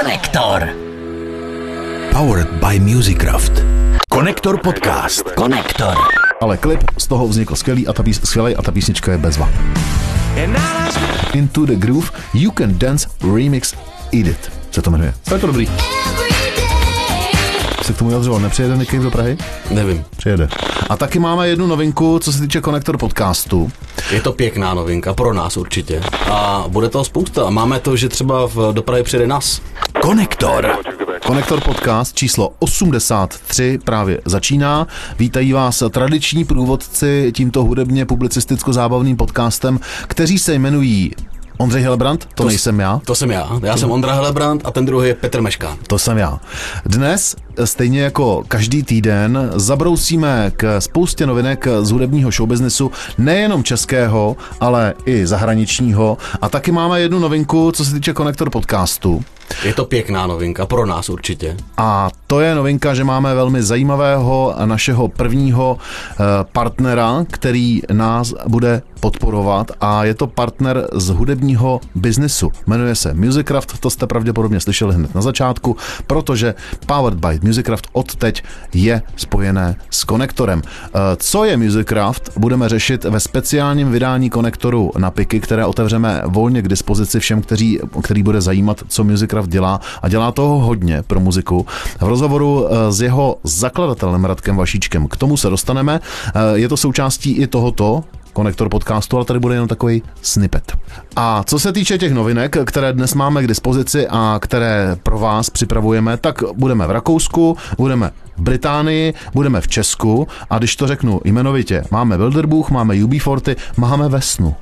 Konektor. Powered by Musicraft. Konektor podcast. Konektor. Ale klip z toho vznikl skvělý a ta, pís, skvělej a ta písnička je bezva. Into the Groove You Can Dance Remix Edit se to jmenuje. To je to dobrý. Se k tomu vyjadřoval, nepřijede Nicky do Prahy? Nevím. Přijede. A taky máme jednu novinku, co se týče Konektor podcastu. Je to pěkná novinka, pro nás určitě. A bude toho spousta. A máme to, že třeba v dopravě přijede nás. Konektor. Konektor podcast číslo 83 právě začíná. Vítají vás tradiční průvodci tímto hudebně publicisticko-zábavným podcastem, kteří se jmenují Ondřej Helebrant, to, to nejsem já. To jsem já. Já jsem Ondra Helebrant a ten druhý je Petr Meška. To jsem já. Dnes, stejně jako každý týden, zabrousíme k spoustě novinek z hudebního showbiznesu, nejenom českého, ale i zahraničního. A taky máme jednu novinku, co se týče Konektor podcastu. Je to pěkná novinka, pro nás určitě. A to je novinka, že máme velmi zajímavého našeho prvního partnera, který nás bude podporovat a je to partner z hudebního biznesu. Jmenuje se Musicraft, to jste pravděpodobně slyšeli hned na začátku, protože Powered by Musicraft od teď je spojené s konektorem. Co je Musicraft, budeme řešit ve speciálním vydání konektoru na piky, které otevřeme volně k dispozici všem, kteří, který bude zajímat, co Musicraft dělá a dělá toho hodně pro muziku. V rozhovoru s jeho zakladatelem Radkem Vašíčkem k tomu se dostaneme. Je to součástí i tohoto konektor podcastu, ale tady bude jenom takový snippet. A co se týče těch novinek, které dnes máme k dispozici a které pro vás připravujeme, tak budeme v Rakousku, budeme v Británii, budeme v Česku a když to řeknu jmenovitě, máme Wilderbuch, máme UB40, máme Vesnu.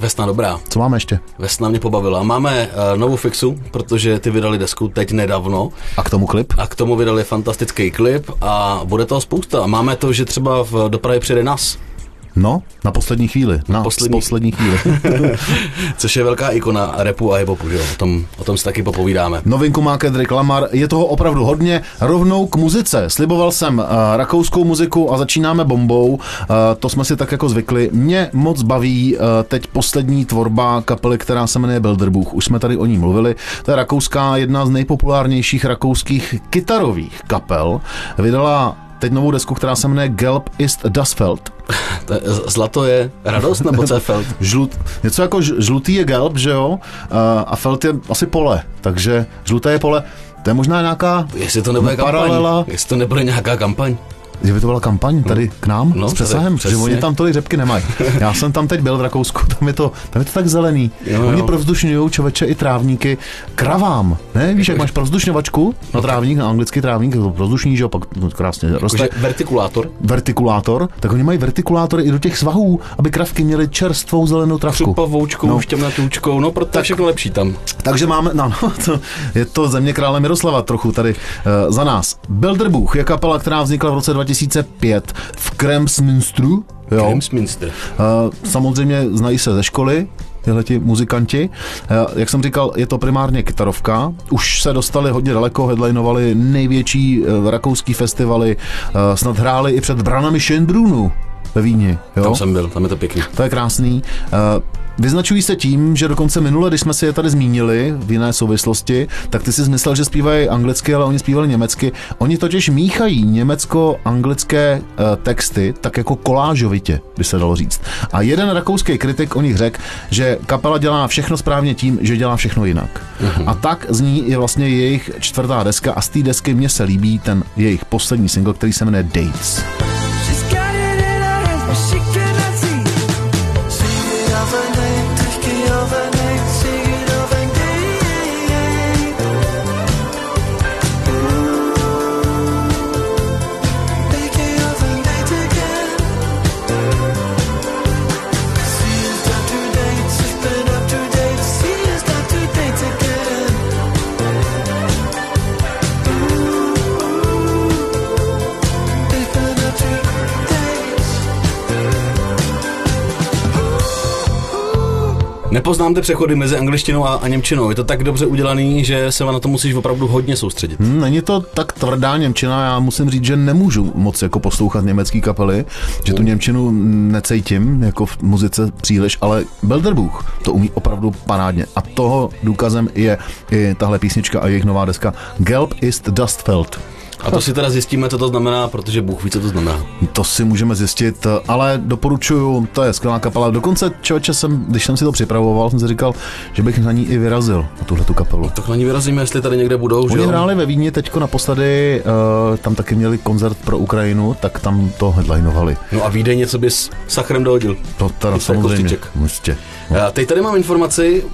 Vesna dobrá. Co máme ještě? Vesna mě pobavila. Máme uh, novou fixu, protože ty vydali desku teď nedávno. A k tomu klip? A k tomu vydali fantastický klip a bude toho spousta. Máme to, že třeba v dopravě přijede nás. No, na poslední chvíli. Na poslední, poslední chvíli. Což je velká ikona repu a hip-hopu, že jo? O tom, o tom si taky popovídáme. Novinku má Kendrick Lamar, je toho opravdu hodně. Rovnou k muzice. Sliboval jsem uh, rakouskou muziku a začínáme bombou. Uh, to jsme si tak jako zvykli. Mě moc baví uh, teď poslední tvorba kapely, která se jmenuje Bilderbuch. Už jsme tady o ní mluvili. To je rakouská, jedna z nejpopulárnějších rakouských kytarových kapel. Vydala teď novou desku, která se jmenuje Gelb ist das Feld. Zlato je radost nebo co je feld? Žlut, něco jako žlutý je gelb, že jo? A feld je asi pole, takže žluté je pole. To je možná nějaká Jestli to nebude paralela. Kampaň. Jestli to nebude nějaká kampaň. Že by to byla kampaň tady no. k nám no, s přesahem, že oni tam tolik řepky nemají. Já jsem tam teď byl v Rakousku, tam je to, tam je to tak zelený. Jo, oni provzdušňují čověče i trávníky kravám. Ne, víš, jak máš provzdušňovačku na trávník, na anglický trávník, to provzdušní, že jo, pak no, krásně roste. Jakože vertikulátor. Vertikulátor, tak oni mají vertikulátory i do těch svahů, aby kravky měly čerstvou zelenou travku. Křupavoučkou, no. štěmnatůčkou, no proto tak, všechno lepší tam. Takže máme, no, to, je to země krále Miroslava trochu tady uh, za nás. Bilderbuch je kapela, která vznikla v roce 2000 2005 v Kremsmünstru. Jo. Kremsmünster. Uh, samozřejmě znají se ze školy, tyhle ti muzikanti. Jak jsem říkal, je to primárně kytarovka. Už se dostali hodně daleko, headlinovali největší rakouský festivaly, snad hráli i před branami Schönbrunnu ve Vídni. Jo? Tam jsem byl, tam je to pěkný. To je krásný. Vyznačují se tím, že dokonce minule, když jsme si je tady zmínili v jiné souvislosti, tak ty si myslel, že zpívají anglicky, ale oni zpívali německy. Oni totiž míchají německo-anglické uh, texty tak jako kolážovitě, by se dalo říct. A jeden rakouský kritik o nich řekl, že kapela dělá všechno správně tím, že dělá všechno jinak. Uh-huh. A tak zní je vlastně jejich čtvrtá deska a z té desky mně se líbí ten jejich poslední single, který se jmenuje Dates. She can. Ty přechody mezi angličtinou a, a němčinou. Je to tak dobře udělaný, že se na to musíš opravdu hodně soustředit. Hmm, není to tak tvrdá Němčina, já musím říct, že nemůžu moc jako poslouchat německý kapely, že tu Němčinu necítím jako v muzice příliš, ale Belderbuch to umí opravdu parádně. A toho důkazem je i tahle písnička a jejich nová deska Gelb ist Dustfeld. A to si teda zjistíme, co to znamená, protože Bůh ví, co to znamená. To si můžeme zjistit, ale doporučuju, to je skvělá kapela. Dokonce člověče jsem, když jsem si to připravoval, jsem si říkal, že bych na ní i vyrazil, na tuhle tu kapelu. Tak na ní vyrazíme, jestli tady někde budou. Oni hráli ve Vídni teďko naposledy, uh, tam taky měli koncert pro Ukrajinu, tak tam to headlinovali. No a Vídeň něco bys sachrem dohodil. To teda samozřejmě. Jistě. No. Teď tady mám informaci,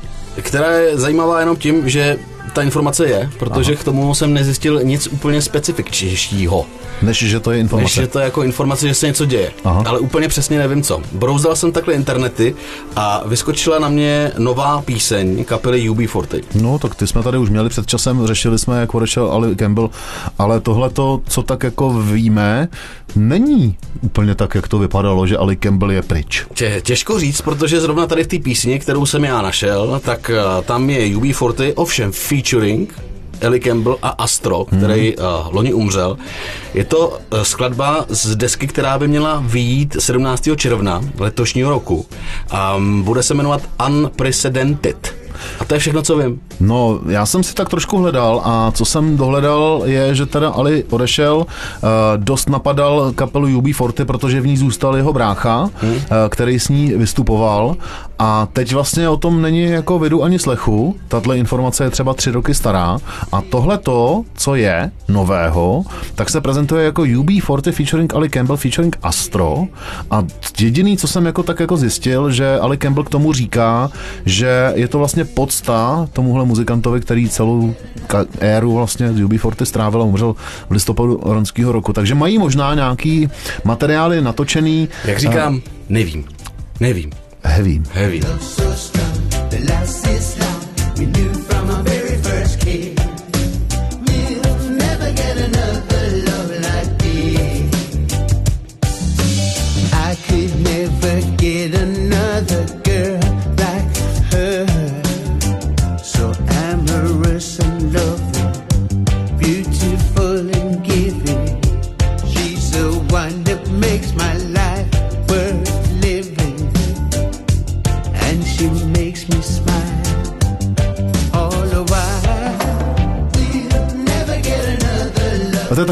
která je zajímavá jenom tím, že ta informace je, protože Aha. k tomu jsem nezjistil nic úplně specifičnějšího. Než že to je informace. Než že to je jako informace, že se něco děje. Aha. Ale úplně přesně nevím co. Brouzdal jsem takhle internety a vyskočila na mě nová píseň kapely UB40. No, tak ty jsme tady už měli před časem, řešili jsme, jak odešel Ali Campbell, ale tohle to, co tak jako víme, není úplně tak, jak to vypadalo, že Ali Campbell je pryč. Tě, těžko říct, protože zrovna tady v té písni, kterou jsem já našel, tak uh, tam je UB40, ovšem featuring Ellie Campbell a Astro, který hmm. uh, loni umřel. Je to uh, skladba z desky, která by měla vyjít 17. června letošního roku. Um, bude se jmenovat Unprecedented. A to je všechno, co vím. No, já jsem si tak trošku hledal a co jsem dohledal je, že teda Ali odešel, uh, dost napadal kapelu UB40, protože v ní zůstal jeho brácha, hmm. uh, který s ní vystupoval a teď vlastně o tom není jako vidu ani slechu. Tato informace je třeba tři roky stará a tohle to, co je nového, tak se prezentuje jako UB40 featuring Ali Campbell featuring Astro a jediný, co jsem jako tak jako zjistil, že Ali Campbell k tomu říká, že je to vlastně podsta tomuhle muzikantovi, který celou éru vlastně z UB40 strávil a umřel v listopadu loňského roku. Takže mají možná nějaký materiály natočený. Jak říkám, nevím. Nevím. Heavy. Heavy. get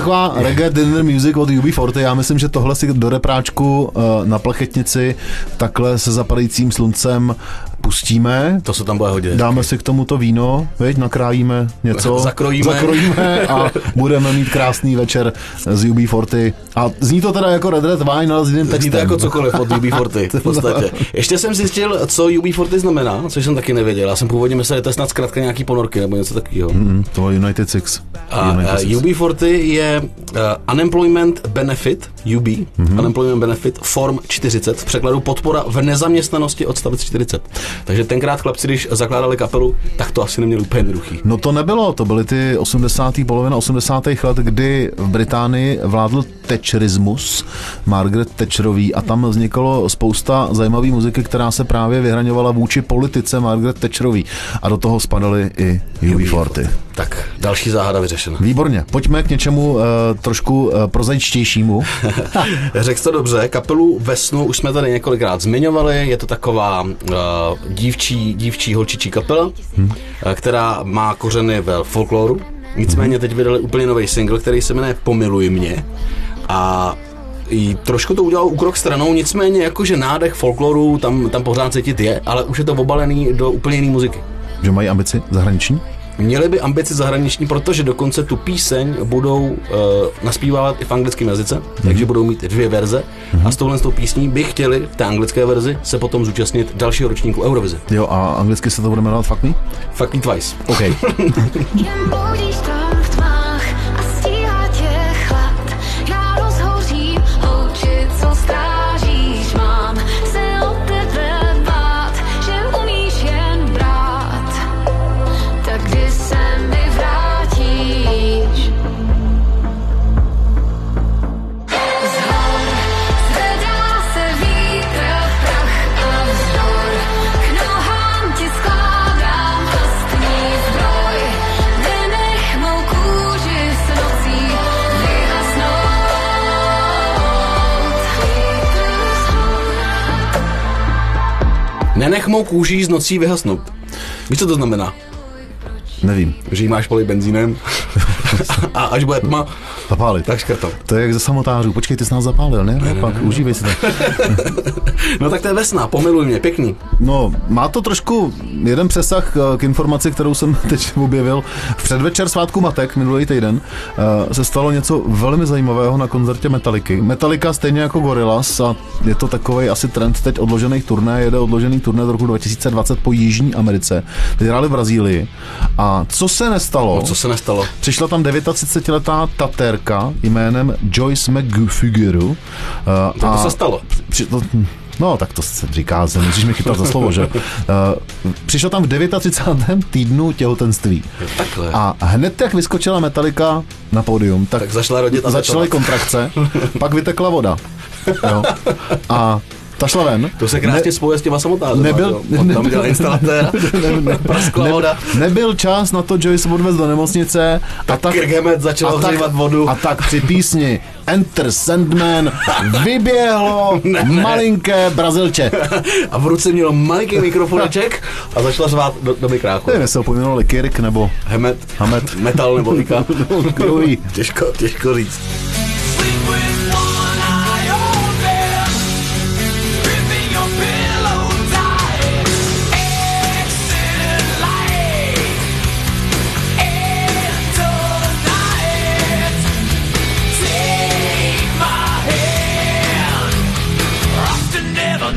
taková reggae dinner music od UB40. Já myslím, že tohle si do repráčku uh, na plachetnici takhle se zapadajícím sluncem pustíme. To se tam bude hodit. Dáme si k tomuto víno, veď, nakrájíme něco. Zakrojíme. Zakrojíme a budeme mít krásný večer z UB40. A zní to teda jako Red Red Wine, ale s jiným textem. Zní to jako cokoliv od UB40 v podstatě. Ještě jsem zjistil, co UB40 znamená, což jsem taky nevěděl. Já jsem původně myslel, že to je snad zkrátka nějaký ponorky nebo něco takového. Mm, to je United Six. A United Six. UB40 je uh, Unemployment Benefit, UB, mm-hmm. Unemployment Benefit Form 40, v překladu podpora v nezaměstnanosti odstavec 40. Takže tenkrát chlapci, když zakládali kapelu, tak to asi neměli úplně jednoduchý. No to nebylo, to byly ty 80. polovina 80. let, kdy v Británii vládl Thatcherismus, Margaret Thatcherový a tam vzniklo spousta zajímavé muziky, která se právě vyhraňovala vůči politice Margaret Thatcherový a do toho spadaly i UB40. Tak, další záhada vyřešena. Výborně, pojďme k něčemu uh, trošku uh, prozaičtějšímu. Řekl to dobře, kapelu Vesnu už jsme tady několikrát zmiňovali, je to taková uh, dívčí, dívčí holčičí kapela, hmm. která má kořeny ve folkloru, nicméně teď vydali úplně nový single, který se jmenuje Pomiluj mě a i trošku to udělal úkrok stranou, nicméně jakože nádech folkloru tam, tam pořád cítit je, ale už je to obalený do úplně jiné muziky. Že mají ambici zahraniční? Měli by ambici zahraniční, protože dokonce tu píseň budou uh, naspívávat i v anglickém jazyce, mm-hmm. takže budou mít dvě verze mm-hmm. a s touhle s tou písní by chtěli v té anglické verzi se potom zúčastnit dalšího ročníku Eurovize. Jo, a anglicky se to bude jmenovat Fuck Me? Fuck Me Twice. OK. Nenech mou kůži z nocí vyhasnout. Víš, co to znamená? Nevím. Že jí máš polit benzínem a až bude tma, Zapálit. tak škrtom. To je jak ze samotářů. Počkej, ty jsi nás zapálil, ne? ne, Pak užívej si to. No tak to je vesna, pomiluj mě, pěkný. No, má to trošku jeden přesah eh, k informaci, kterou jsem teď objevil. V předvečer svátku Matek minulý týden eh, se stalo něco velmi zajímavého na koncertě Metaliky. Metallica stejně jako Gorillaz a je to takový asi trend teď odložených turné, jede odložený turné do roku 2020 po Jižní Americe. Teď hráli v Brazílii. A co se nestalo? No, co se nestalo? Přišla tam 39-letá tatérka jménem Joyce McFigueru. eh, To, to se stalo. Při, to, no, tak to se říká, se musíš mi chytat za slovo, že? Uh, přišla tam v 39. týdnu těhotenství. Takhle. A hned jak vyskočila Metallica na pódium, tak, Tak začala rodit a začaly kontrakce, pak vytekla voda. Jo. A ta šla ven. To se krásně spojuje s těma samotářema. Nebyl- jo. On tam dělal instalatéra, praskla voda. Nebyl čas na to Joyce odvez do nemocnice a tak, Kirk Hammett začal a tak, ohřívat vodu. a tak při písni Enter Sandman vyběhlo malinké brazilče. A v ruce měl malinký mikrofoneček a začala řvát do, do mikráku. Nevím, jestli ho pojmenovali Kirk nebo Hemet, Hamet. metal nebo Ika. Těžko, těžko říct.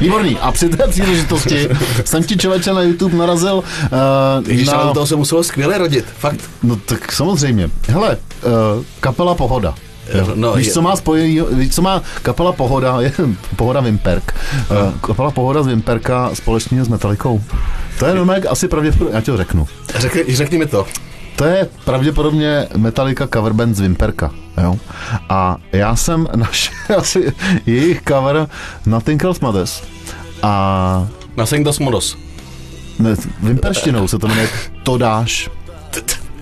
Výborný. A při té příležitosti jsem ti člověče na YouTube narazil uh, Ježiš, ale na... u toho se muselo skvěle rodit. Fakt. No tak samozřejmě. Hele, uh, kapela Pohoda. Jo. No, víš, je- co má spojení, víš, co má kapela Pohoda, je Pohoda Vimperk. Uh, kapela Pohoda z Vimperka společně s Metalikou. To je normálně asi pravděpodobně, já ti to řeknu. Řekni, řekni mi to. To je pravděpodobně Metallica cover band z Vimperka. Jo? A já jsem našel asi jejich cover Nothing Else Matters. A Na Sengdos Modos. ne, vimperštinou se to jmenuje To dáš.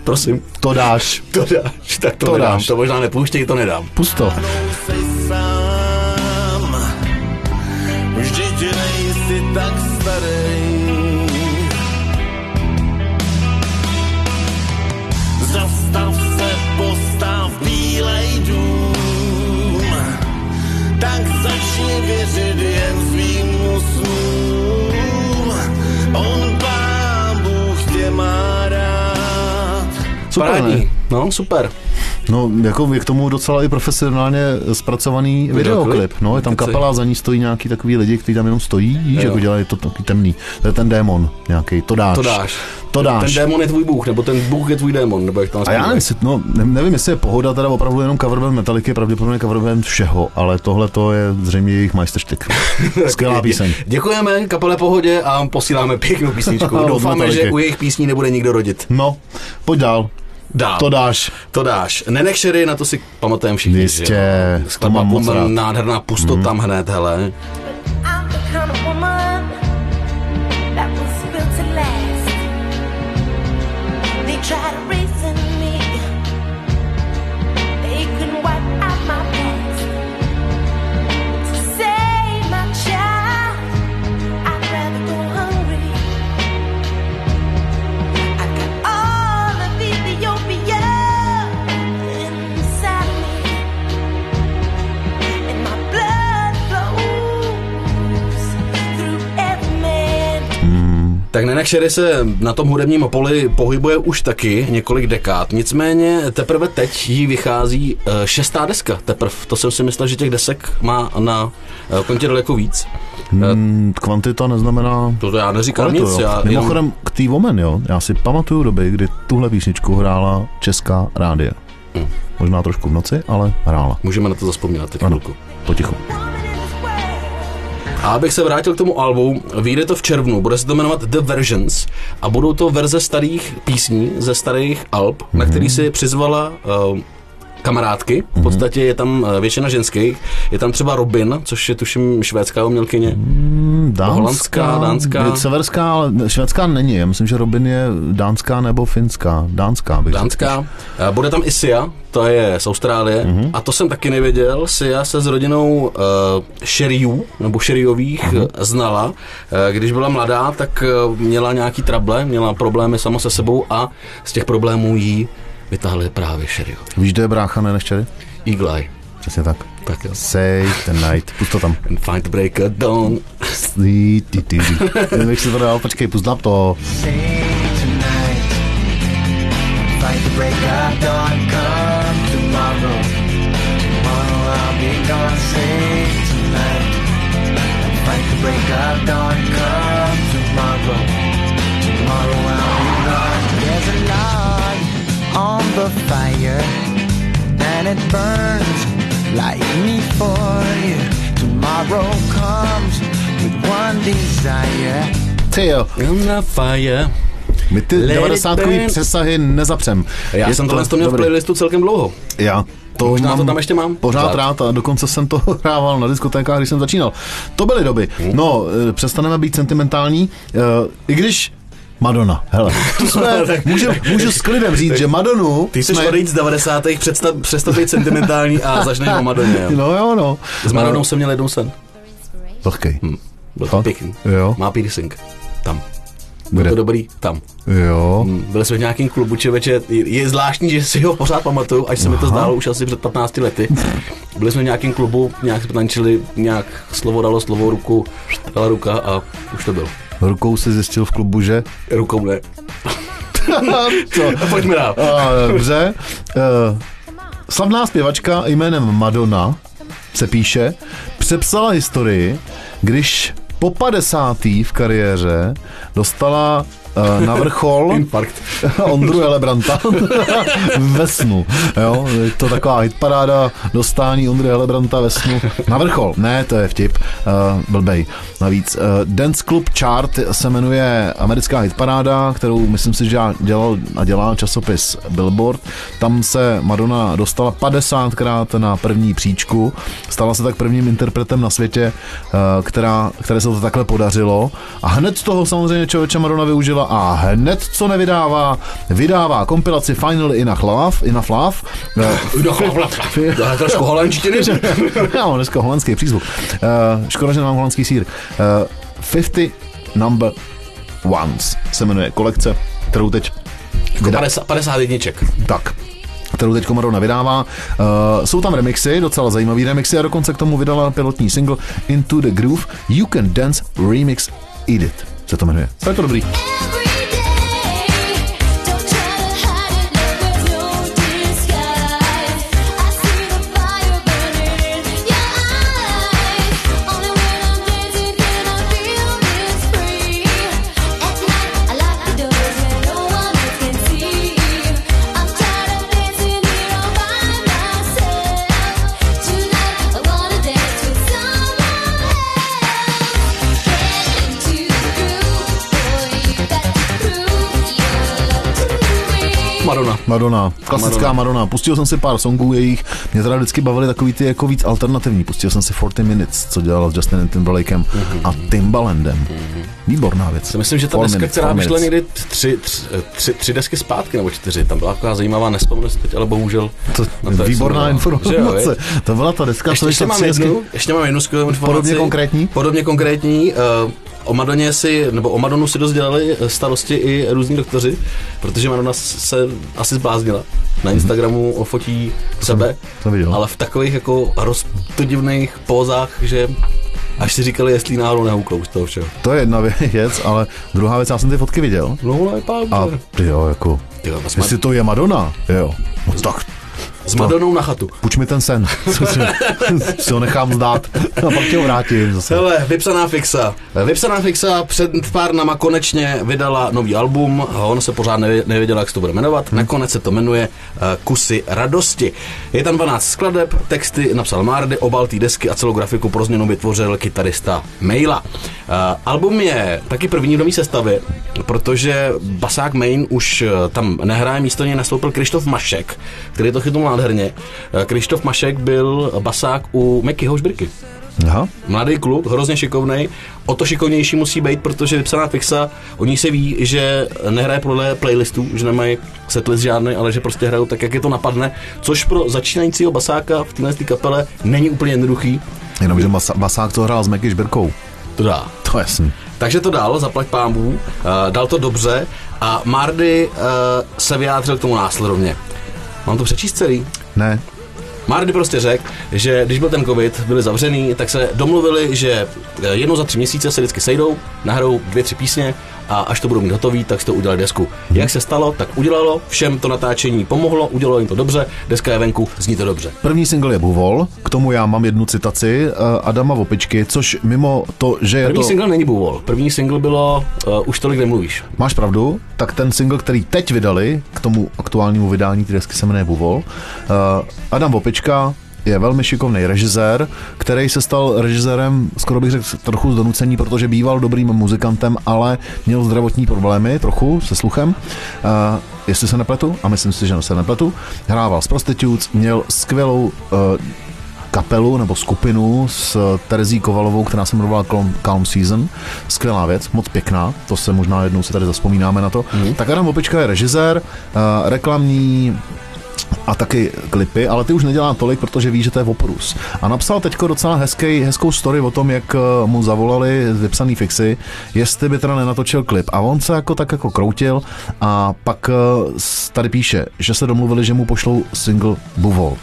Prosím. To dáš. To dáš. Tak to, To nedám. dáš. To možná nepouštěj, to nedám. Pusto. No, super. No, jako je k tomu docela i profesionálně zpracovaný Videoklip? videoklip. No, je tam kapela, za ní stojí nějaký takový lidi, kteří tam jenom stojí, víš, Jo. jako dělají to takový temný. To je ten démon nějaký, to dáš. To dáš. To dáš. Ten démon je tvůj bůh, nebo ten bůh je tvůj démon, nebo jak tam A já nevím, jestli, no, ne- nevím, jestli je pohoda teda opravdu jenom coverband Metallica, pravděpodobně coverband všeho, ale tohle to je zřejmě jejich majsterštyk. Skvělá píseň. Děkujeme kapele Pohodě a posíláme pěknou písničku. Doufáme, že u jejich písní nebude nikdo rodit. No, pojď dál. Dál. To dáš. To dáš. Nenech šery, na to si pamatujeme všichni. Jistě, Skladba nádherná pustota tam hned, hele. Nenech Sherry se na tom hudebním poli pohybuje už taky několik dekád. Nicméně teprve teď jí vychází eh, šestá deska. Teprve. To jsem si myslel, že těch desek má na eh, kontě daleko víc. Hmm, kvantita neznamená To já neříkám kvalitu, nic. jo. Já Mimochodem k té Woman, jo, já si pamatuju doby, kdy tuhle písničku hrála česká rádia. Hmm. Možná trošku v noci, ale hrála. Můžeme na to zaspomínat teď Ano, chvilku. potichu. A abych se vrátil k tomu albu, vyjde to v červnu, bude se to jmenovat The Versions a budou to verze starých písní ze starých alb, mm-hmm. na který si přizvala uh, kamarádky. V podstatě je tam eh, většina ženských. Je tam třeba Robin, což je tuším švédská umělkyně. Dánská, Holandská, dánská. Severská, ale švédská není. Já myslím, že Robin je dánská nebo finská. Dánská bych řekl. Dánská. Eh, Bude tam i Sia, to je z Austrálie. Mhm. Mm-hmm. A to jsem taky nevěděl. Sia se s rodinou uh, Sherryů, nebo Sherryových Mhm. mm-hmm. znala. Uh, když byla mladá, tak uh, měla nějaký trable, měla problémy sama se sebou a z těch problémů jí vytáhli právě Sherryové. Víš, kde je brácha, ne než Cherry? Eagle Eye. Přesně tak. Tak jo. Say the night. Pust to tam. And find the break of dawn. Jak si to dal, počkej, pust nám to. Fight the break of dawn, come tomorrow. Tomorrow I'll the fire, and it burns like me for you. Tomorrow comes with one desire. Ty jo, I'm not fire. my ty Let it 90 burn. přesahy nezapřem. Já Je jsem tohle to měl v dobrý. playlistu celkem dlouho. Já to Možná mám to tam ještě mám. Pořád Pořád. rád a dokonce jsem to hrával na diskotékách, když jsem začínal. To byly doby. Hmm. No, eh, přestaneme být sentimentální, eh, i když Madonna, hele, to jsme, můžu, můžu s klidem říct, že Madonu Ty jsi jsme... odejít z 90. přestat, přestat být sentimentální a začneš o Madoně. jo. No jo, no. S Madonou jsem měl jednou sen. Vlhkej. Byl to pěkný. Jo. Má piercing. Tam. Bylo to dobrý. Tam. Jo. Hm, Byli jsme v nějakém klubu čeveče. Je, je zvláštní, že si ho pořád pamatuju, až se mi to zdálo už asi před 15 lety. Byli jsme v nějakém klubu, nějak jsme tančili, nějak slovo dalo slovo, ruku dala ruka a už to bylo. Rukou si zjistil v klubu, že... Rukou ne. Co? A pojďme dál. A, dobře. Uh, slavná zpěvačka jménem Madonna se píše, přepsala historii, když po 50. v kariéře dostala na vrchol. Ondru Helebranta ve snu. Jo? Je to taková hitparáda dostání Ondry Helebranta ve snu na vrchol. Ne, to je vtip. Uh, blbej. Navíc uh, Dance Club Chart se jmenuje americká hitparáda, kterou myslím si, že dělal a dělá časopis Billboard. Tam se Madonna dostala 50krát na první příčku. Stala se tak prvním interpretem na světě, uh, která, které se to takhle podařilo. A hned z toho samozřejmě člověče Madonna využila a hned co nevydává, vydává kompilaci Finally Enough Love, Enough Love. Eh, To je trošku holandštiny. Já mám dneska holandský přízvuk. Uh, škoda, že nemám holandský sír. Uh, 50 Number Ones se jmenuje kolekce, kterou teď vydá, 50, 50 jedniček. tak, kterou teď Madonna vydává. Uh, jsou tam remixy, docela zajímavý remixy a dokonce k tomu vydala pilotní single Into the Groove You Can Dance Remix Edit se to jmenuje. To je to dobrý. Madonna. Klasická Madonna. Madonna. Pustil jsem si pár songů jejich, mě teda vždycky bavily takový ty jako víc alternativní. Pustil jsem si 40 Minutes, co dělala s Justinem Timberlakem mm-hmm. a Timbalandem. Výborná věc. Si myslím, že ta Four deska, minutes, která vyšla někdy tři, tři, tři, tři desky zpátky, nebo čtyři, tam byla taková zajímavá, nespomenu si teď, ale bohužel. To, to, výborná jo, informace. viď? to byla ta deska, ještě, co ještě, mám jednu, ještě mám jednu skvělou informaci. Podobně konkrétní? Podobně konkrétní. Uh, o Madoně si, nebo o Madonu si dost dělali eh, starosti i různí doktoři, protože Madonna se asi zbláznila. Na Instagramu fotí sebe, jsem viděl. ale v takových jako roztodivných pózách, že až si říkali, jestli náhodou nehouknou z toho všeho. To je jedna věc, ale druhá věc, já jsem ty fotky viděl. No, vypadá A jo, jako, jestli to je Madonna, jo, no tak s Madonou na chatu. Puč mi ten sen, si ho nechám zdát a pak tě ho vrátím zase. Hele, Vypsaná fixa. Vypsaná fixa před pár nama konečně vydala nový album. On se pořád nevě- nevěděl, jak se to bude jmenovat. Nakonec se to jmenuje uh, Kusy radosti. Je tam 12 skladeb, texty napsal Mardy, obal té desky a celou grafiku pro změnu vytvořil kytarista Maila. Uh, album je taky první v nový sestavě, protože basák Main už uh, tam nehraje, místo něj nastoupil Krištof Mašek, který to chytnul nádherně. Eh, Krištof Mašek byl basák u Meky Hošbirky. Aha. Mladý kluk, hrozně šikovný, o to šikovnější musí být, protože vypsaná fixa, oni se ví, že nehraje podle playlistů, že nemají setlist žádný, ale že prostě hrajou tak, jak je to napadne, což pro začínajícího basáka v téhle kapele není úplně jednoduchý. Jenomže Masák to hrál s Meky Žbirkou. To dá. To je jasný. Takže to dal, zaplať pámbu, uh, dal to dobře a Mardy uh, se vyjádřil k tomu následovně. Mám to přečíst celý? Ne, Mardy prostě řekl, že když byl ten covid, byli zavřený, tak se domluvili, že eh, jednou za tři měsíce se vždycky sejdou, nahrajou dvě, tři písně a až to budou mít hotový, tak si to udělali desku. Jak se stalo, tak udělalo, všem to natáčení pomohlo, udělalo jim to dobře, deska je venku, zní to dobře. První single je Buvol, k tomu já mám jednu citaci uh, Adama Vopičky, což mimo to, že je První to... single není Bůvol, první single bylo uh, Už tolik nemluvíš. Máš pravdu, tak ten single, který teď vydali k tomu aktuálnímu vydání, té desky se jmenuje Buvol, uh, Adam Vopička je velmi šikovný režisér, který se stal režisérem, skoro bych řekl, trochu z donucení, protože býval dobrým muzikantem, ale měl zdravotní problémy trochu se sluchem. Uh, jestli se nepletu, a myslím si, že se nepletu, hrával s Prostitutes, měl skvělou uh, kapelu nebo skupinu s Terezí Kovalovou, která se jmenovala Calm, Calm Season. Skvělá věc, moc pěkná, to se možná jednou se tady zaspomínáme na to. Mm. Tak Adam Opička je režisér, uh, reklamní a taky klipy, ale ty už nedělá tolik, protože ví, že to je oprus. A napsal teďko docela hezký, hezkou story o tom, jak eh, mu zavolali vypsaný fixy, jestli by teda nenatočil klip. A on se jako tak jako kroutil a pak eh, tady píše, že se domluvili, že mu pošlou single Buvol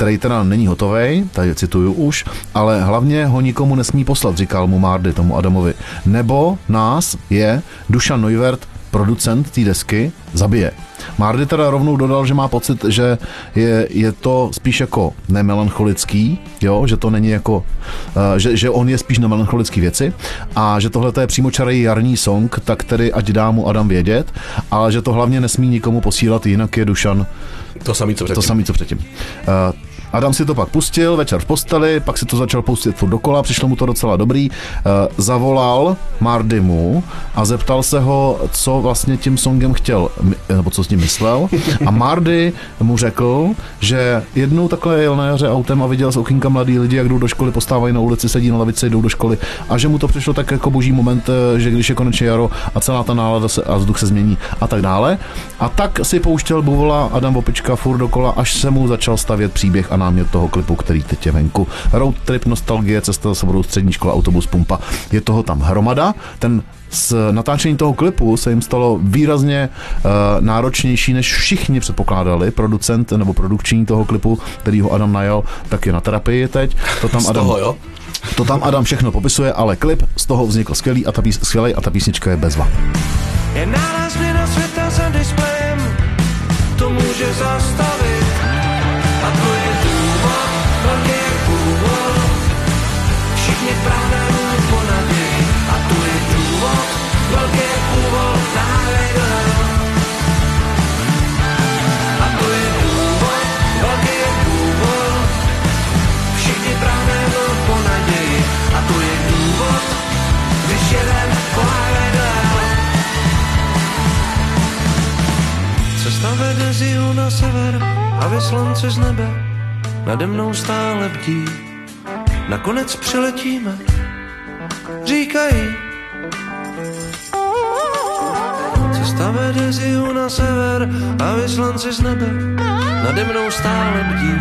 který teda není hotový, tady cituju už, ale hlavně ho nikomu nesmí poslat, říkal mu Mardy, tomu Adamovi. Nebo nás je Dušan Neuvert, producent té desky, zabije. Mardy teda rovnou dodal, že má pocit, že je, je to spíš jako nemelancholický, jo, že to není jako, uh, že, že on je spíš na melancholický věci a že tohle je přímočarý jarní song, tak tedy ať dá mu Adam vědět, ale že to hlavně nesmí nikomu posílat, jinak je Dušan To samý, co to předtím. samý, co předtím. Uh, Adam si to pak pustil, večer v posteli, pak si to začal pustit furt dokola, přišlo mu to docela dobrý. Uh, zavolal Mardymu a zeptal se ho, co vlastně tím songem chtěl, nebo co s ním myslel. A Mardy mu řekl, že jednou takhle jel na jaře autem a viděl z okýnka mladý lidi, jak jdou do školy, postávají na ulici, sedí na lavici, jdou do školy a že mu to přišlo tak jako boží moment, eh, že když je konečně jaro a celá ta nálada se, a vzduch se změní a tak dále. A tak si pouštěl Buvola Adam Vopička furt dokola, až se mu začal stavět příběh a námět toho klipu, který teď je venku. Road trip, nostalgie, cesta se budou střední škola, autobus, pumpa. Je toho tam hromada. Ten s natáčením toho klipu se jim stalo výrazně uh, náročnější, než všichni předpokládali. Producent nebo produkční toho klipu, který ho Adam najal, tak je na terapii teď. To tam Z Adam, toho, jo? to tam Adam všechno popisuje, ale klip z toho vznikl skvělý a ta, pís, skvělej a ta písnička je bezva. Je náraz změna světa za displejem, to může zastavit. Jihu na sever a vyslance z nebe nade mnou stále bdí. Nakonec přiletíme, říkají. Cesta vede z jihu na sever a vyslanci z nebe nade mnou stále bdí.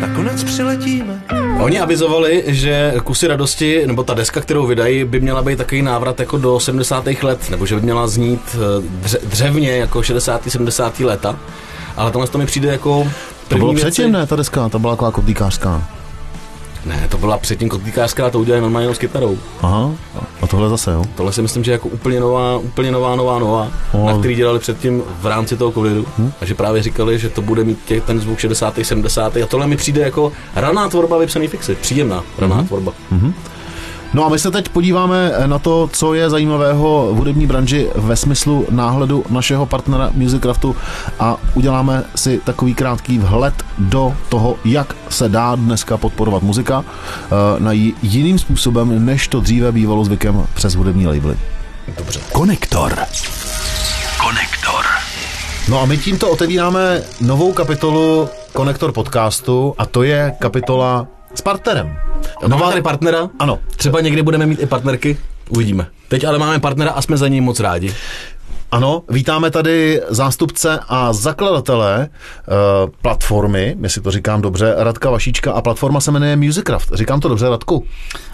Nakonec přiletíme. Oni avizovali, že kusy radosti, nebo ta deska, kterou vydají, by měla být takový návrat jako do 70. let, nebo že by měla znít eh, dře- dřevně jako 60. 70. léta. Ale tohle to mi přijde jako To bylo věci- předtím, ne, ta deska, to byla taková kotlíkářská. Ne, to byla předtím kotlíkářská, to udělali normálně s kytarou. Aha, a tohle zase, jo. Tohle si myslím, že je jako úplně nová, úplně nová, nová, nová, Oh. na který dělali předtím v rámci toho covidu. A že právě říkali, že to bude mít těch, ten zvuk 60. 70. A tohle mi přijde jako raná tvorba vypsaný fixy. Příjemná raná tvorba. No a my se teď podíváme na to, co je zajímavého v hudební branži ve smyslu náhledu našeho partnera Musicraftu a uděláme si takový krátký vhled do toho, jak se dá dneska podporovat muzika eh, na jiným způsobem, než to dříve bývalo zvykem přes hudební labely. Konektor. Konektor. No a my tímto otevíráme novou kapitolu konektor podcastu a to je kapitola s partnerem. Máme tady partnera? Ano. Třeba někdy budeme mít i partnerky? Uvidíme. Teď ale máme partnera a jsme za něj moc rádi. Ano, vítáme tady zástupce a zakladatele uh, platformy, jestli to říkám dobře, Radka Vašíčka a platforma se jmenuje Musicraft. Říkám to dobře, Radku?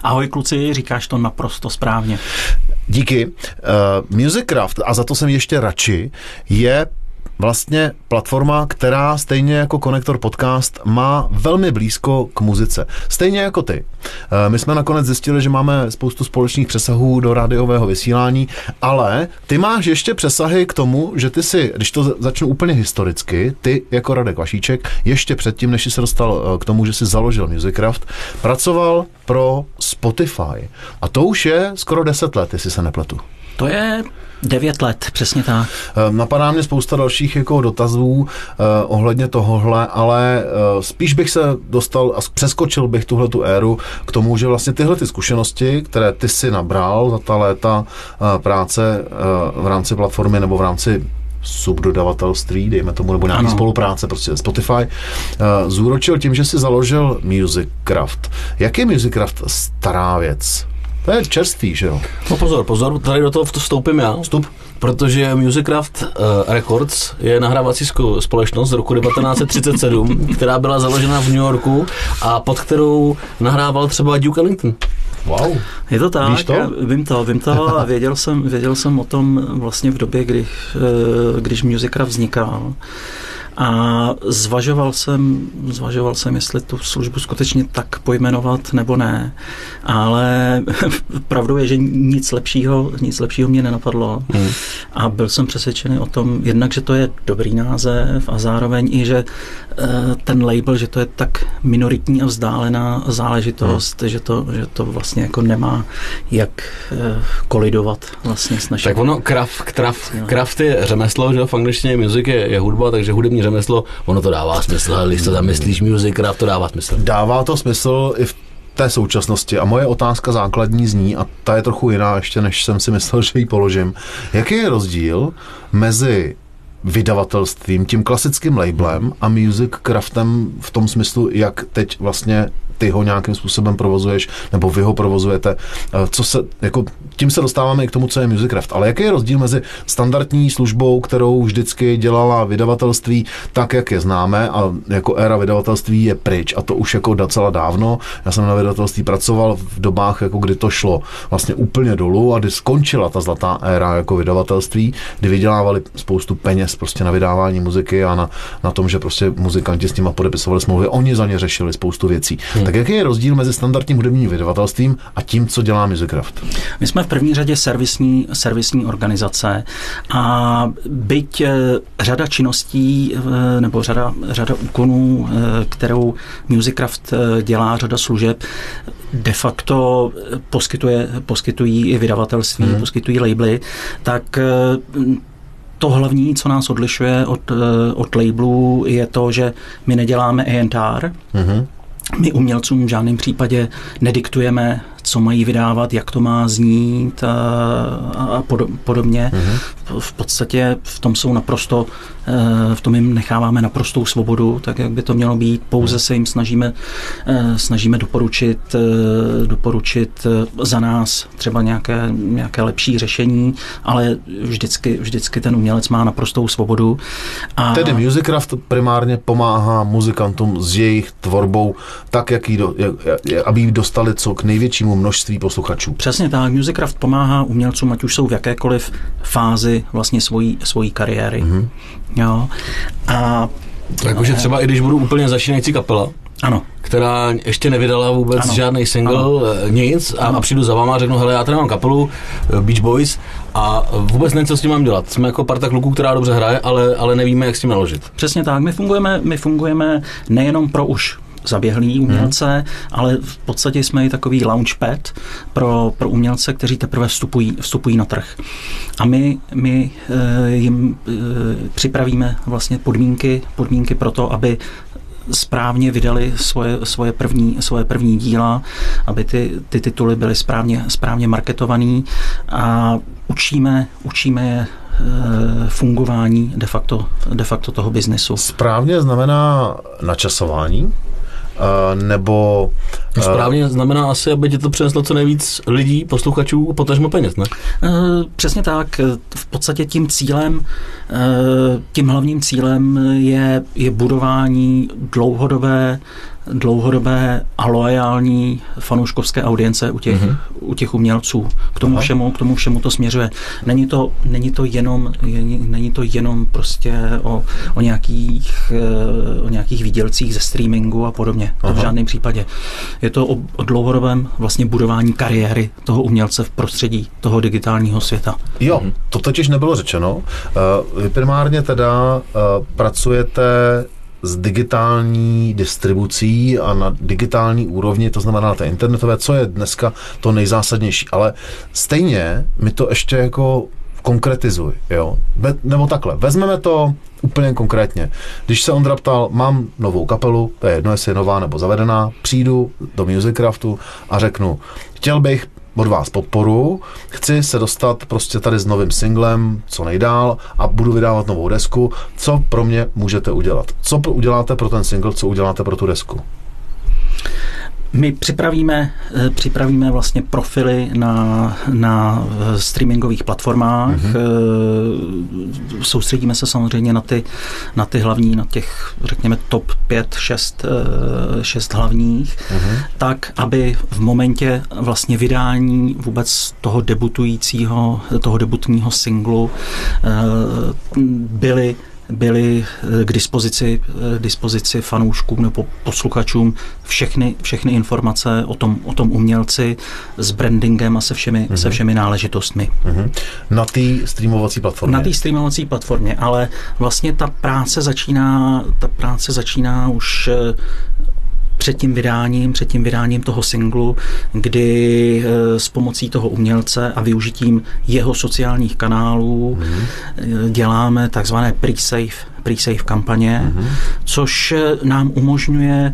Ahoj kluci, říkáš to naprosto správně. Díky. Uh, Musicraft, a za to jsem ještě radši, je vlastně platforma, která stejně jako Konektor Podcast má velmi blízko k muzice. Stejně jako ty. Eh, My jsme nakonec zjistili, že máme spoustu společných přesahů do rádiového vysílání, ale ty máš ještě přesahy k tomu, že ty si, když to za- začnu úplně historicky, ty jako Radek Vašíček, ještě předtím, než jsi se dostal eh, k tomu, že jsi založil Musicraft, pracoval pro Spotify. A to už je skoro 10 let, jestli se nepletu. To je devět let, přesně tak. Eh, Napadá mě spousta dalších jako dotazů eh, ohledně tohohle, ale eh, spíš bych se dostal a přeskočil bych tuhle tu éru k tomu, že vlastně tyhle ty zkušenosti, které ty si nabral za ta léta eh, práce eh, v rámci platformy nebo v rámci subdodavatelství, dejme tomu, nebo nějaký Ano. spolupráce, prostě Spotify, zúročil tím, že si založil Musicraft. Jak je Musicraft stará věc? To je čerstvý, že jo? No pozor, pozor, tady do toho vstoupím já. Vstup. Protože Musicraft uh, Records je nahrávací společnost z roku 1937, která byla založena v New Yorku a pod kterou nahrával třeba Duke Ellington. Wow. Je to tak, Víš to? já vím to, vím to a věděl jsem, věděl jsem o tom vlastně v době, kdy, eh, když Musicraft vznikal. A zvažoval jsem, zvažoval jsem, jestli tu službu skutečně tak pojmenovat nebo ne. Ale pravdou je, že nic lepšího, nic lepšího mě nenapadlo. Hmm. A byl jsem přesvědčený o tom, jednak, že to je dobrý název a zároveň i, že eh, ten label, že to je tak minoritní a vzdálená záležitost, hmm. že, to, že to vlastně jako nemá jak eh, kolidovat vlastně s naším. Tak ono, craft, craft, craft je řemeslo, že jo, v angličtině music je, je hudba, takže hudební řemeslo, ono to dává smysl, když to zamyslíš music, craft to dává smysl. Dává to smysl i v té současnosti. A moje otázka základní zní, a ta je trochu jiná ještě, než jsem si myslel, že ji položím. Jaký je rozdíl mezi vydavatelstvím, tím klasickým labelem a music craftem v tom smyslu, jak teď vlastně ty ho nějakým způsobem provozuješ, nebo vy ho provozujete. Eh, Co se, jako, tím se dostáváme i k tomu, co je Musicraft. Ale jaký je rozdíl mezi standardní službou, kterou vždycky dělala vydavatelství, tak, jak je známe, a jako éra vydavatelství je pryč, a to už jako docela dávno. Já jsem na vydavatelství pracoval v dobách, jako kdy to šlo vlastně úplně dolů a kdy skončila ta zlatá éra jako vydavatelství, kdy vydělávali spoustu peněz prostě na vydávání muziky a na, na tom, že prostě muzikanti s nima podepisovali smlouvy, oni za ně řešili spoustu věcí. Hmm. Tak jaký je rozdíl mezi standardním hudebním vydavatelstvím a tím, co dělá Musicraft? My jsme v první řadě servisní, servisní organizace a byť eh, řada činností eh, nebo řada, řada úkonů, eh, kterou Musicraft dělá, řada služeb, de facto poskytuje, poskytují i vydavatelství, hmm. poskytují labely, tak to hlavní, co nás odlišuje od, eh, od labelů, je to, že my neděláme A&R, Mhm. my umělcům v žádném případě nediktujeme, co mají vydávat, jak to má znít a, a podo- podobně. Mm-hmm. V podstatě v tom jsou naprosto, eh, v tom jim necháváme naprostou svobodu, tak jak by to mělo být. Pouze se jim snažíme, eh, snažíme doporučit, eh, doporučit eh, za nás třeba nějaké, nějaké lepší řešení, ale vždycky, vždycky ten umělec má naprostou svobodu. A Tedy Musicraft primárně pomáhá muzikantům s jejich tvorbou tak, jak jí do, jak, jak, aby ji dostali co k největšímu množství posluchačů. Přesně tak, Musicraft pomáhá umělcům, ať už jsou v jakékoliv fázi vlastně svojí, svojí kariéry. Mm-hmm. Jo. A Jakože třeba i když budu úplně začínající kapela, ano, která ještě nevydala vůbec Ano. ano. žádný single, Ano. ano. nic a, a přijdu za váma a řeknu, hele, já tady mám kapelu eh, Beach Boys a vůbec nevím, co s tím mám dělat. Jsme jako parta kluků, která dobře hraje, ale, ale nevíme, jak s tím naložit. přesně tak. My fungujeme, my fungujeme nejenom pro už zaběhlý umělce, hmm. ale v podstatě jsme i takový launchpad pro, pro umělce, kteří teprve vstupují, vstupují na trh. A my, my eh, jim eh, připravíme vlastně podmínky, podmínky pro to, aby správně vydali svoje, svoje, první, svoje první díla, aby ty, ty tituly byly správně, správně marketovaný a učíme, učíme je eh, fungování de facto, de facto toho biznesu. Správně znamená načasování, nebo To správně znamená asi, aby ti to přineslo co nejvíc lidí, posluchačů, potažmo peněz, ne? Eh, Přesně tak. V podstatě tím cílem, eh, tím hlavním cílem je, je budování dlouhodobé, dlouhodobé a loajální fanouškovské audience u těch, mm-hmm. u těch umělců. K tomu, všemu, k tomu všemu to směřuje. Není to, není to, jenom, je- není to jenom prostě o, o, nějakých, eh, o nějakých výdělcích ze streamingu a podobně. To v žádném případě. Je to o, o dlouhodobém vlastně budování kariéry toho umělce v prostředí toho digitálního světa. Jo, to totiž nebylo řečeno. Eh, Vy primárně teda eh, pracujete s digitální distribucí a na digitální úrovni, to znamená na té internetové, co je dneska to nejzásadnější. Ale stejně mi to ještě jako konkretizuj, jo. Ve, nebo takhle, vezmeme to úplně konkrétně. Když se Ondra ptal, mám novou kapelu, to je jedno, jestli je nová nebo zavedená, přijdu do Musicraftu a řeknu, chtěl bych od vás podporu, chci se dostat prostě tady s novým singlem co nejdál a budu vydávat novou desku, co pro mě můžete udělat? Co uděláte pro ten single, co uděláte pro tu desku? My připravíme, eh, připravíme vlastně profily na, na eh, streamingových platformách. Mm-hmm. Soustředíme se samozřejmě na ty, na ty hlavní, na těch, řekněme, top 5, 6, 6 hlavních, mm-hmm. tak, aby v momentě vlastně vydání vůbec toho debutujícího, toho debutního singlu byly byly eh, k dispozici, eh, dispozici fanouškům nebo posluchačům všechny, všechny informace o tom, o tom umělci s brandingem a se všemi, mm-hmm. se všemi náležitostmi. Mhm. Na té streamovací platformě. Na té streamovací platformě, ale vlastně ta práce začíná, ta práce začíná už eh, před tím vydáním, před tím vydáním toho singlu, kdy eh, s pomocí toho umělce a využitím jeho sociálních kanálů mm. děláme takzvané pre-save, pre-save kampaně, mm. což eh, nám umožňuje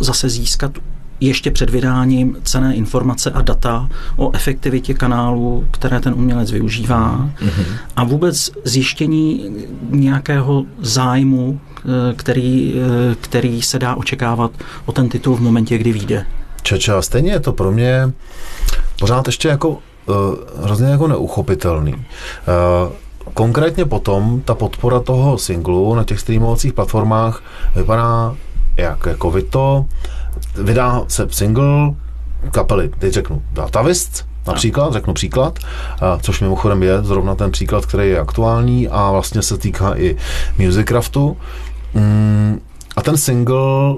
zase získat ještě před vydáním cené informace a data o efektivitě kanálů, které ten umělec využívá mm-hmm. a vůbec zjištění nějakého zájmu, který, eh, který se dá očekávat o ten titul v momentě, kdy vyjde. Čača, stejně je to pro mě pořád ještě jako uh, hrozně jako neuchopitelný. Uh, konkrétně potom ta podpora toho singlu na těch streamovacích platformách vypadá jak, jako vy to vydá se single kapely, teď řeknu Datavist, například, řeknu příklad, což mimochodem je zrovna ten příklad, který je aktuální a vlastně se týká i Musicraftu. Mm, a ten single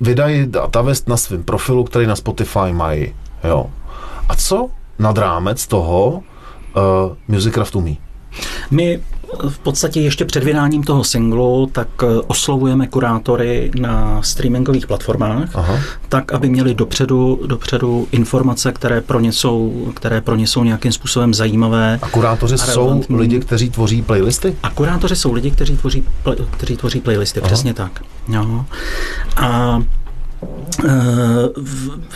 vydají Datavest na svém profilu, který na Spotify mají. Jo. A co nad rámec toho uh, Musicraft umí? My v podstatě ještě před vydáním toho singlu tak eh, oslovujeme kurátory na streamingových platformách, Aha. tak, aby měli dopředu, dopředu informace, které pro, ně jsou, které pro ně jsou nějakým způsobem zajímavé. A kurátoři jsou relevantní. lidi, kteří tvoří playlisty? A kurátoři jsou lidi, kteří tvoří, kteří tvoří playlisty, Aha. přesně tak. Jo. A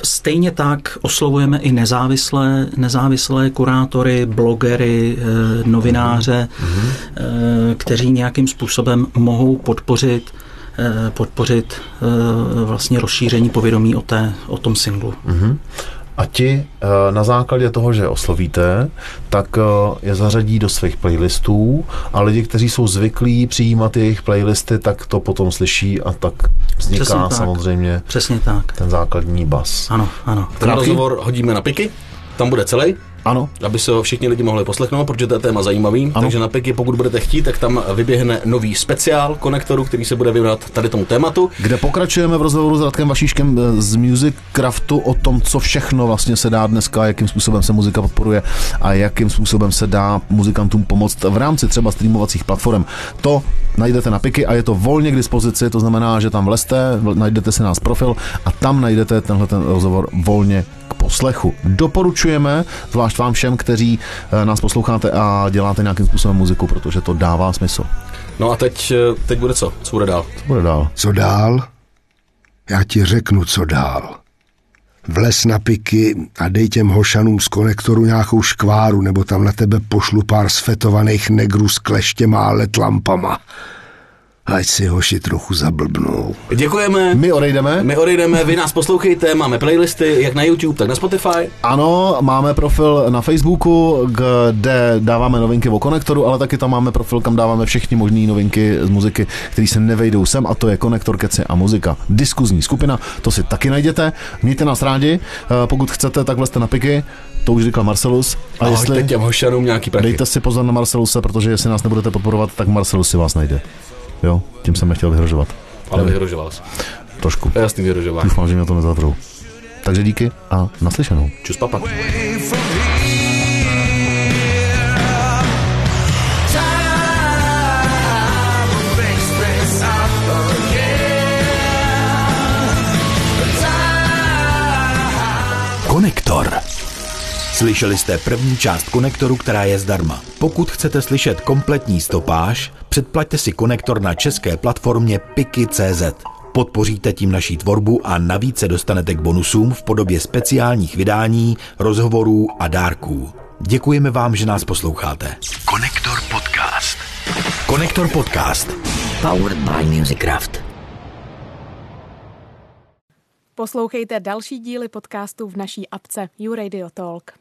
Stejně tak oslovujeme i nezávislé, nezávislé kurátory, blogery, eh, novináře, eh, kteří nějakým způsobem mohou podpořit eh, podpořit eh, vlastně rozšíření povědomí o, té, o tom singlu. A ti eh, na základě toho, že je oslovíte, tak eh, je zařadí do svých playlistů a lidi, kteří jsou zvyklí přijímat jejich playlisty, tak to potom slyší a tak vzniká Přesně tak. samozřejmě Přesně tak. ten základní bas. Ano, ano. Ten rozhovor hodíme na piky, tam bude celý, Ano, aby se ho všichni lidi mohli poslechnout, protože to je téma zajímavý. Ano. Takže na piky, pokud budete chtít, tak tam vyběhne nový speciál konektoru, který se bude věnovat tady tomu tématu. kde pokračujeme v rozhovoru s Radkem Vašíškem eh, z Musicraftu o tom, co všechno vlastně se dá dneska, jakým způsobem se muzika podporuje a jakým způsobem se dá muzikantům pomoct v rámci třeba streamovacích platform. To najdete na Piky a je to volně k dispozici, to znamená, že tam vlezte, vl- najdete si nás profil a tam najdete tenhle ten rozhovor volně k poslechu. Doporučujeme, zvlášť vám všem, kteří eh, nás posloucháte a děláte nějakým způsobem muziku, protože to dává smysl. No a teď, eh, teď bude co? Co bude dál? Co bude dál? Co dál? Já ti řeknu, co dál. vles na piky a dej těm hošanům z konektoru nějakou škváru, nebo tam na tebe pošlu pár sfetovaných negrů s kleštěma a let lampama. Ať si hoši trochu zablbnou. Děkujeme. My odejdeme. My odejdeme, vy nás poslouchejte, máme playlisty, jak na YouTube, tak na Spotify. Ano, máme profil na Facebooku, kde dáváme novinky o konektoru, ale taky tam máme profil, kam dáváme všechny možné novinky z muziky, které se nevejdou sem, a to je Konektor Keci a muzika. Diskuzní skupina, to si taky najděte. Mějte nás rádi, Eh, pokud chcete, tak vlezte na piky, to už říkal Marcelus. A jestli... těm hošanům nějaký prachy. Dejte si pozor na Marceluse, protože jestli nás nebudete podporovat, tak Marcelus si vás najde. Jo, tím jsem nechtěl vyhrožovat. Ale Nevím, vyhrožoval jsi. Trošku. To je jasný vyhrožování. Doufám, že mě to nezavřou. Takže díky a naslyšenou. Čus papa. Konektor. Slyšeli jste první část konektoru, která je zdarma. Pokud chcete slyšet kompletní stopáž, předplaťte si konektor na české platformě Piki.cz. Podpoříte tím naší tvorbu a navíc se dostanete k bonusům v podobě speciálních vydání, rozhovorů a dárků. Děkujeme vám, že nás posloucháte. Konektor Podcast. Konektor Podcast. Powered by Musicraft. Poslouchejte další díly podcastu v naší apce YouRadio Talk.